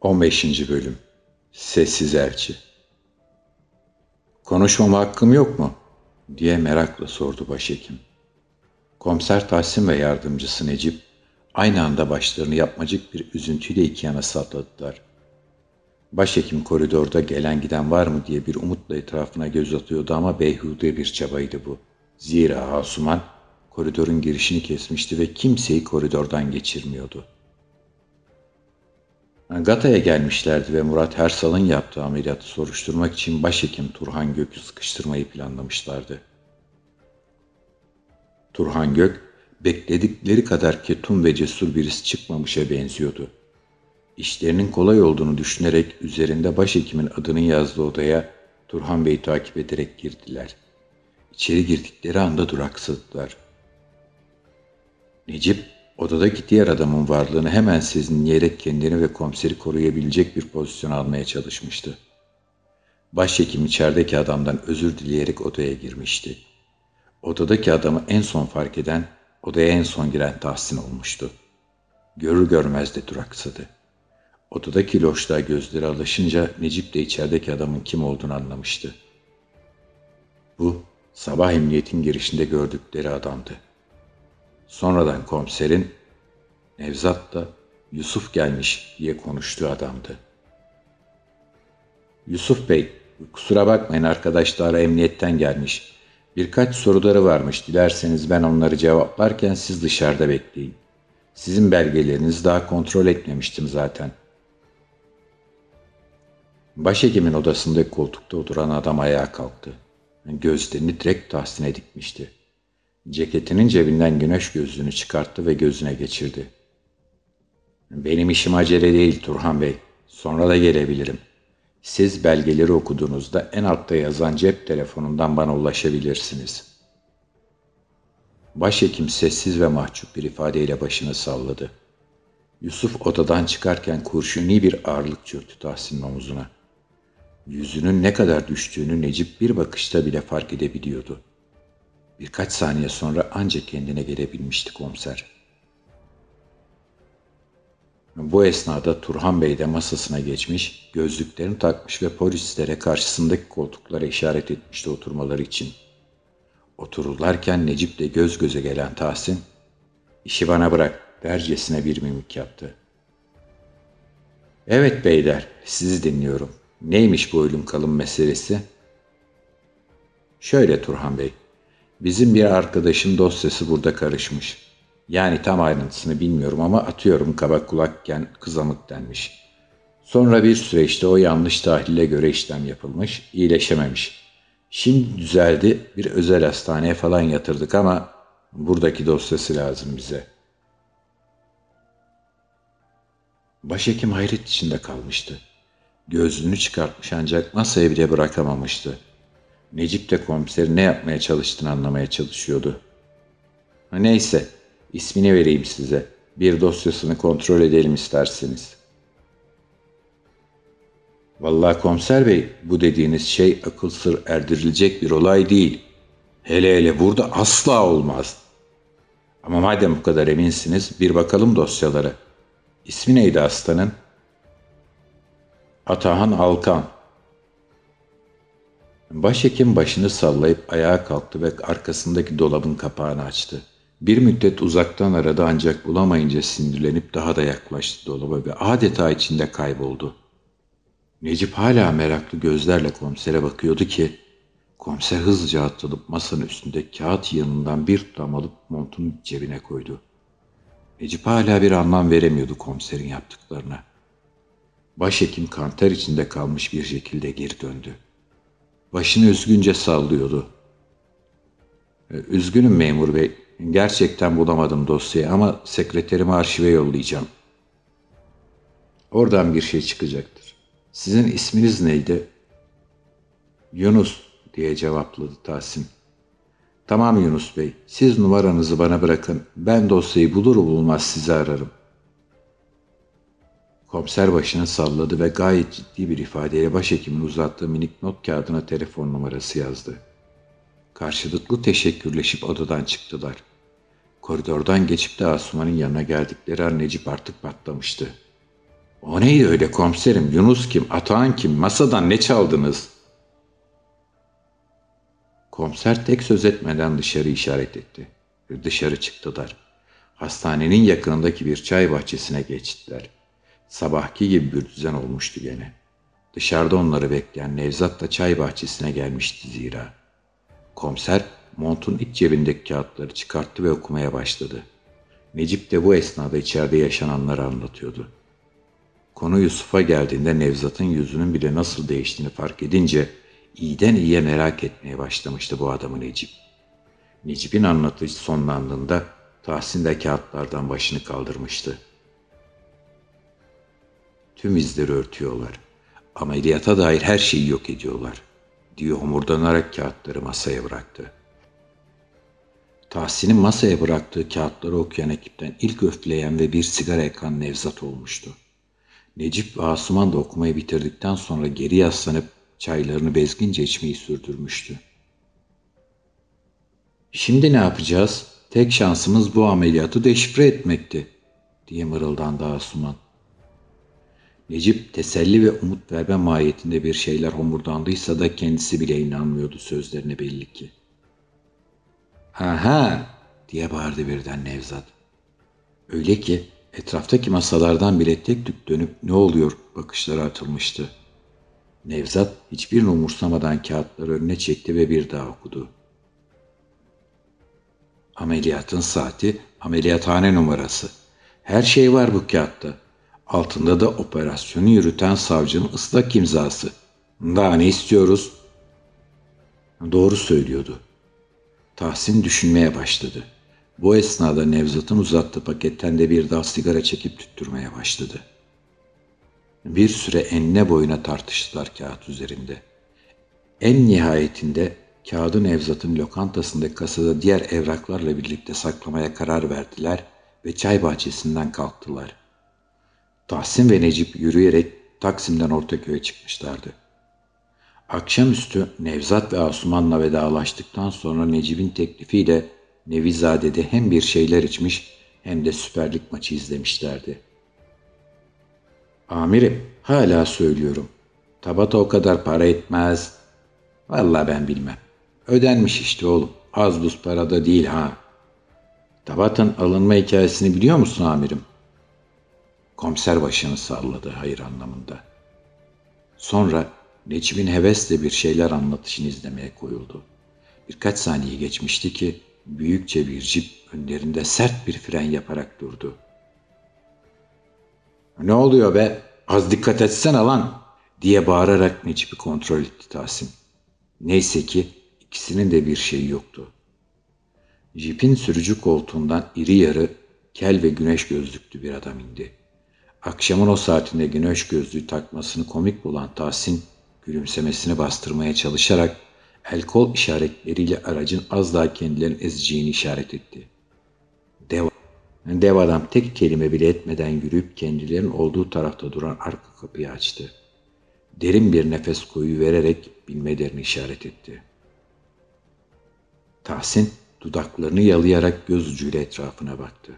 15. Bölüm Sessiz Elçi Konuşmama hakkım yok mu? diye merakla sordu başhekim. Komiser Tahsin ve yardımcısı Necip aynı anda başlarını yapmacık bir üzüntüyle iki yana salladılar. Başhekim koridorda gelen giden var mı diye bir umutla etrafına göz atıyordu ama beyhude bir çabaydı bu. Zira Asuman koridorun girişini kesmişti ve kimseyi koridordan geçirmiyordu.'' Gata'ya gelmişlerdi ve Murat Ersal'ın yaptığı ameliyatı soruşturmak için başhekim Turhan Gök'ü sıkıştırmayı planlamışlardı. Turhan Gök, bekledikleri kadar ketum ve cesur birisi çıkmamışa benziyordu. İşlerinin kolay olduğunu düşünerek üzerinde başhekimin adının yazdığı odaya Turhan Bey'i takip ederek girdiler. İçeri girdikleri anda duraksadılar. Necip Odadaki diğer adamın varlığını hemen sezinleyerek kendini ve komiseri koruyabilecek bir pozisyon almaya çalışmıştı. Başhekim içerideki adamdan özür dileyerek odaya girmişti. Odadaki adamı en son fark eden, odaya en son giren Tahsin olmuştu. Görür görmez de duraksadı. Odadaki loşluğa gözleri alışınca Necip de içerideki adamın kim olduğunu anlamıştı. Bu, sabah emniyetin girişinde gördükleri adamdı. Sonradan komiserin Nevzat da Yusuf gelmiş diye konuştuğu adamdı. Yusuf Bey, kusura bakmayın arkadaşlar emniyetten gelmiş. Birkaç soruları varmış. Dilerseniz ben onları cevaplarken siz dışarıda bekleyin. Sizin belgelerinizi daha kontrol etmemiştim zaten. Başhekimin odasında koltukta oturan adam ayağa kalktı. Gözlerini direkt Tahsin'e dikmişti. Ceketinin cebinden güneş gözlüğünü çıkarttı ve gözüne geçirdi. Benim işim acele değil Turhan Bey. Sonra da gelebilirim. Siz belgeleri okuduğunuzda en altta yazan cep telefonundan bana ulaşabilirsiniz. Başhekim sessiz ve mahcup bir ifadeyle başını salladı. Yusuf odadan çıkarken kurşuni bir ağırlık çöktü Tahsin'in omuzuna. Yüzünün ne kadar düştüğünü Necip bir bakışta bile fark edebiliyordu. Birkaç saniye sonra ancak kendine gelebilmişti komiser. Bu esnada Turhan Bey de masasına geçmiş, gözlüklerini takmış ve polislere karşısındaki koltuklara işaret etmişti oturmaları için. Otururlarken Necip de göz göze gelen Tahsin, işi bana bırak dercesine bir mimik yaptı. Evet beyler, sizi dinliyorum. Neymiş bu ölüm kalım meselesi? Şöyle Turhan Bey, Bizim bir arkadaşın dosyası burada karışmış. Yani tam ayrıntısını bilmiyorum ama atıyorum kaba kulakken kızamık denmiş. Sonra bir süreçte o yanlış tahlile göre işlem yapılmış, iyileşememiş. Şimdi düzeldi, bir özel hastaneye falan yatırdık ama buradaki dosyası lazım bize. Başhekim hayret içinde kalmıştı. Gözlüğünü çıkartmış ancak masaya bile bırakamamıştı. Necip de komiserin ne yapmaya çalıştığını anlamaya çalışıyordu. Neyse, ismini vereyim size. Bir dosyasını kontrol edelim isterseniz. Vallahi komiser bey, bu dediğiniz şey akıl sır erdirilecek bir olay değil. Hele hele burada asla olmaz. Ama madem bu kadar eminsiniz, bir bakalım dosyalara. İsmi neydi hastanın? Atahan Alkan. Başhekim başını sallayıp ayağa kalktı ve arkasındaki dolabın kapağını açtı. Bir müddet uzaktan aradı ancak bulamayınca sinirlenip daha da yaklaştı dolaba ve adeta içinde kayboldu. Necip hala meraklı gözlerle komisere bakıyordu ki komiser hızlıca atılıp masanın üstünde kağıt yanından bir tutam alıp montunun cebine koydu. Necip hala bir anlam veremiyordu komiserin yaptıklarına. Başhekim kanter içinde kalmış bir şekilde geri döndü. Başını üzgünce sallıyordu. E, üzgünüm memur bey. Gerçekten bulamadım dosyayı ama sekreterimi arşive yollayacağım. Oradan bir şey çıkacaktır. Sizin isminiz neydi? Yunus diye cevapladı Tahsin. Tamam Yunus Bey, siz numaranızı bana bırakın. Ben dosyayı bulur bulmaz sizi ararım. Komiser başını salladı ve gayet ciddi bir ifadeyle başhekimin uzattığı minik not kağıdına telefon numarası yazdı. Karşılıklı teşekkürleşip odadan çıktılar. Koridordan geçip de Asuman'ın yanına geldikleri an Necip artık patlamıştı. O neydi öyle komiserim? Yunus kim? Atahan kim? Masadan ne çaldınız? Komiser tek söz etmeden dışarı işaret etti. Dışarı çıktılar. Hastanenin yakınındaki bir çay bahçesine geçtiler. Sabahki gibi bir düzen olmuştu gene. Dışarıda onları bekleyen Nevzat da çay bahçesine gelmişti zira. Komiser montun iç cebindeki kağıtları çıkarttı ve okumaya başladı. Necip de bu esnada içeride yaşananları anlatıyordu. Konu Yusuf'a geldiğinde Nevzat'ın yüzünün bile nasıl değiştiğini fark edince iyiden iyiye merak etmeye başlamıştı bu adamı Necip. Necip'in anlatışı sonlandığında Tahsin de kağıtlardan başını kaldırmıştı. Tüm izleri örtüyorlar. Ameliyata dair her şeyi yok ediyorlar, diye homurdanarak kağıtları masaya bıraktı. Tahsin'in masaya bıraktığı kağıtları okuyan ekipten ilk öfleyen ve bir sigara yakan Nevzat olmuştu. Necip ve Asuman da okumayı bitirdikten sonra geri yaslanıp çaylarını bezgince içmeyi sürdürmüştü. Şimdi ne yapacağız? Tek şansımız bu ameliyatı deşifre etmekti, diye mırıldandı Asuman. Necip teselli ve umut verme mahiyetinde bir şeyler homurdandıysa da kendisi bile inanmıyordu sözlerine belli ki. Aha diye bağırdı birden Nevzat. Öyle ki etraftaki masalardan bile tek tük dönüp ne oluyor bakışları atılmıştı. Nevzat hiçbirini umursamadan kağıtları önüne çekti ve bir daha okudu. Ameliyatın saati, ameliyathane numarası. Her şey var bu kağıtta. Altında da operasyonu yürüten savcının ıslak imzası. Daha ne istiyoruz? Doğru söylüyordu. Tahsin düşünmeye başladı. Bu esnada Nevzat'ın uzattığı paketten de bir daha sigara çekip tüttürmeye başladı. Bir süre enine boyuna tartıştılar kağıt üzerinde. En nihayetinde kağıdı Nevzat'ın lokantasındaki kasada diğer evraklarla birlikte saklamaya karar verdiler ve çay bahçesinden kalktılar. Tahsin ve Necip yürüyerek Taksim'den Ortaköy'e çıkmışlardı. Akşamüstü Nevzat ve Asuman'la vedalaştıktan sonra Necip'in teklifiyle Nevizade'de hem bir şeyler içmiş hem de Süper maçı izlemişlerdi. Amirim, hala söylüyorum. Tabata o kadar para etmez. Vallahi ben bilmem. Ödenmiş işte oğlum. Az buz parada değil ha. Tabat'ın alınma hikayesini biliyor musun amirim? Komiser başını salladı hayır anlamında. Sonra Necip'in hevesle bir şeyler anlatışını izlemeye koyuldu. Birkaç saniye geçmişti ki büyükçe bir cip önlerinde sert bir fren yaparak durdu. Ne oluyor be? Az dikkat etsene lan diye bağırarak Necip'i kontrol etti Tahsin. Neyse ki ikisinin de bir şeyi yoktu. Jipin sürücü koltuğundan iri yarı, kel ve güneş gözlüklü bir adam indi. Akşamın o saatinde güneş gözlüğü takmasını komik bulan Tahsin gülümsemesini bastırmaya çalışarak el kol işaretleriyle aracın az daha kendilerini ezeceğini işaret etti. Dev, dev adam tek kelime bile etmeden yürüyüp kendilerinin olduğu tarafta duran arka kapıyı açtı. Derin bir nefes koyu vererek bilmelerini işaret etti. Tahsin dudaklarını yalayarak göz ucuyla etrafına baktı.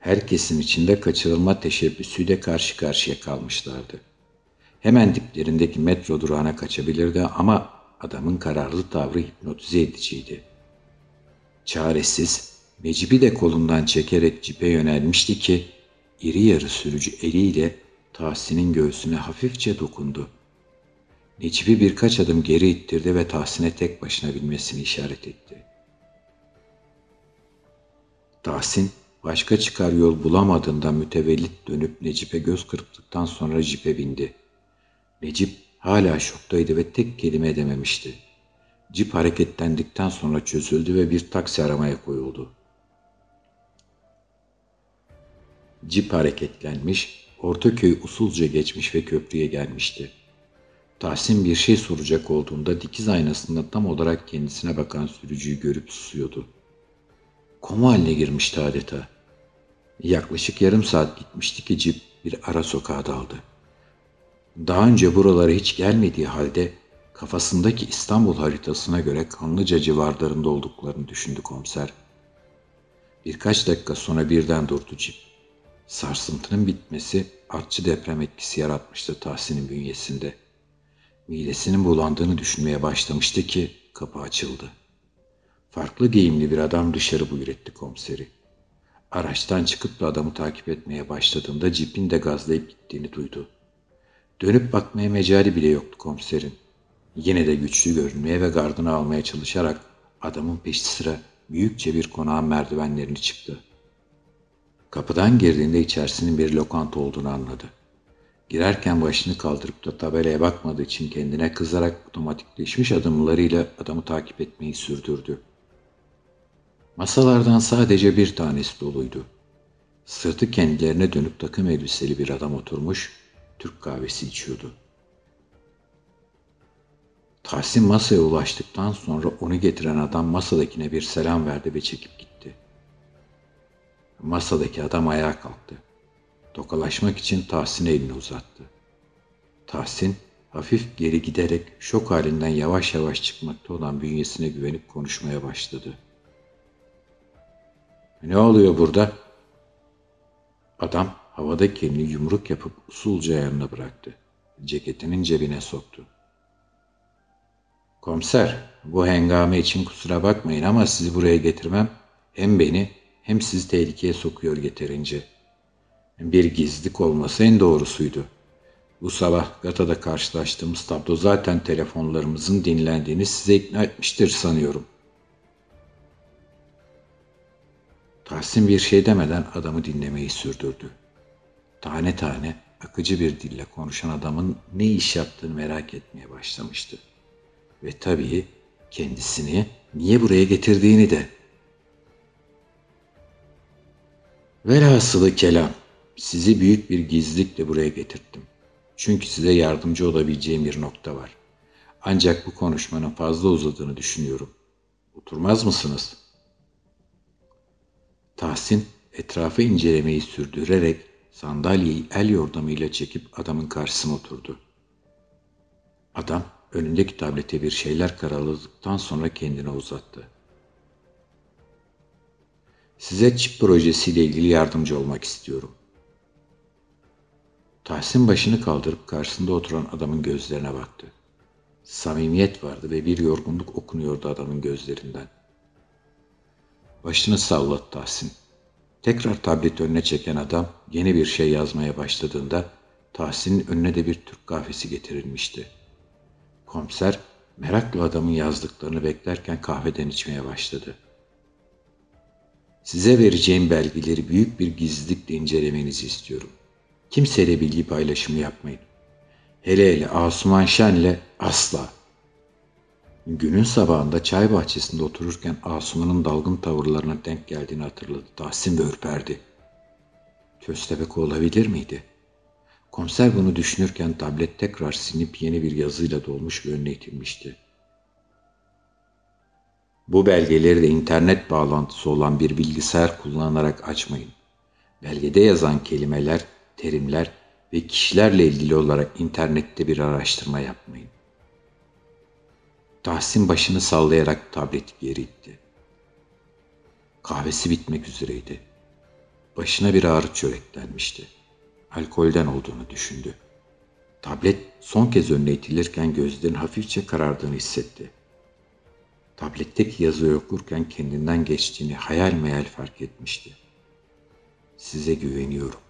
Herkesin içinde kaçırılma teşebbüsüyle karşı karşıya kalmışlardı. Hemen diplerindeki metro durağına kaçabilirdi ama adamın kararlı tavrı hipnotize ediciydi. Çaresiz, Necip'i de kolundan çekerek cipe yönelmişti ki, iri yarı sürücü eliyle Tahsin'in göğsüne hafifçe dokundu. Necip'i birkaç adım geri ittirdi ve Tahsin'e tek başına binmesini işaret etti. Tahsin başka çıkar yol bulamadığında mütevellit dönüp Necip'e göz kırptıktan sonra cipe bindi. Necip hala şoktaydı ve tek kelime edememişti. Cip hareketlendikten sonra çözüldü ve bir taksi aramaya koyuldu. Cip hareketlenmiş, Ortaköy usulca geçmiş ve köprüye gelmişti. Tahsin bir şey soracak olduğunda dikiz aynasında tam olarak kendisine bakan sürücüyü görüp susuyordu. Koma haline girmişti adeta. Yaklaşık yarım saat gitmişti ki cip bir ara sokağa daldı. Daha önce buralara hiç gelmediği halde kafasındaki İstanbul haritasına göre Kanlıca civarlarında olduklarını düşündü komiser. Birkaç dakika sonra birden durdu cip. Sarsıntının bitmesi artçı deprem etkisi yaratmıştı Tahsin'in bünyesinde. Midesinin bulandığını düşünmeye başlamıştı ki kapı açıldı. Farklı giyimli bir adam dışarı buyur etti komiseri. Araçtan çıkıp da adamı takip etmeye başladığında cipin de gazlayıp gittiğini duydu. Dönüp bakmaya mecali bile yoktu komiserin. Yine de güçlü görünmeye ve gardını almaya çalışarak adamın peşi sıra büyükçe bir konağın merdivenlerini çıktı. Kapıdan girdiğinde içerisinin bir lokanta olduğunu anladı. Girerken başını kaldırıp da tabelaya bakmadığı için kendine kızarak otomatikleşmiş adımlarıyla adamı takip etmeyi sürdürdü. Masalardan sadece bir tanesi doluydu. Sırtı kendilerine dönüp takım elbiseli bir adam oturmuş, Türk kahvesi içiyordu. Tahsin masaya ulaştıktan sonra onu getiren adam masadakine bir selam verdi ve çekip gitti. Masadaki adam ayağa kalktı. Tokalaşmak için Tahsin'e elini uzattı. Tahsin hafif geri giderek şok halinden yavaş yavaş çıkmakta olan bünyesine güvenip konuşmaya başladı. Ne oluyor burada? Adam havada kendini yumruk yapıp usulca yanına bıraktı. Ceketinin cebine soktu. Komiser, bu hengame için kusura bakmayın ama sizi buraya getirmem hem beni hem sizi tehlikeye sokuyor yeterince. Bir gizlilik olması en doğrusuydu. Bu sabah Gata'da karşılaştığımız tablo zaten telefonlarımızın dinlendiğini size ikna etmiştir sanıyorum. Tahsin bir şey demeden adamı dinlemeyi sürdürdü. Tane tane akıcı bir dille konuşan adamın ne iş yaptığını merak etmeye başlamıştı. Ve tabii kendisini niye buraya getirdiğini de. Velhasılı kelam, sizi büyük bir gizlilikle buraya getirdim. Çünkü size yardımcı olabileceğim bir nokta var. Ancak bu konuşmanın fazla uzadığını düşünüyorum. Oturmaz mısınız? Tahsin etrafı incelemeyi sürdürerek sandalyeyi el yordamıyla çekip adamın karşısına oturdu. Adam önündeki tablete bir şeyler karaladıktan sonra kendine uzattı. Size çip projesiyle ilgili yardımcı olmak istiyorum. Tahsin başını kaldırıp karşısında oturan adamın gözlerine baktı. Samimiyet vardı ve bir yorgunluk okunuyordu adamın gözlerinden. Başını salladı Tahsin. Tekrar tablet önüne çeken adam yeni bir şey yazmaya başladığında Tahsin'in önüne de bir Türk kahvesi getirilmişti. Komiser merakla adamın yazdıklarını beklerken kahveden içmeye başladı. Size vereceğim belgeleri büyük bir gizlilikle incelemenizi istiyorum. Kimseyle bilgi paylaşımı yapmayın. Hele hele Asuman Şen'le asla. Günün sabahında çay bahçesinde otururken Asuman'ın dalgın tavırlarına denk geldiğini hatırladı. Tahsin ve ürperdi. Köstebek olabilir miydi? Komiser bunu düşünürken tablet tekrar sinip yeni bir yazıyla dolmuş ve önüne itilmişti. Bu belgeleri de internet bağlantısı olan bir bilgisayar kullanarak açmayın. Belgede yazan kelimeler, terimler ve kişilerle ilgili olarak internette bir araştırma yapmayın. Tahsin başını sallayarak tableti geri itti. Kahvesi bitmek üzereydi. Başına bir ağrı çöreklenmişti. Alkolden olduğunu düşündü. Tablet son kez önüne itilirken gözlerin hafifçe karardığını hissetti. Tabletteki yazıyı okurken kendinden geçtiğini hayal meyal fark etmişti. Size güveniyorum.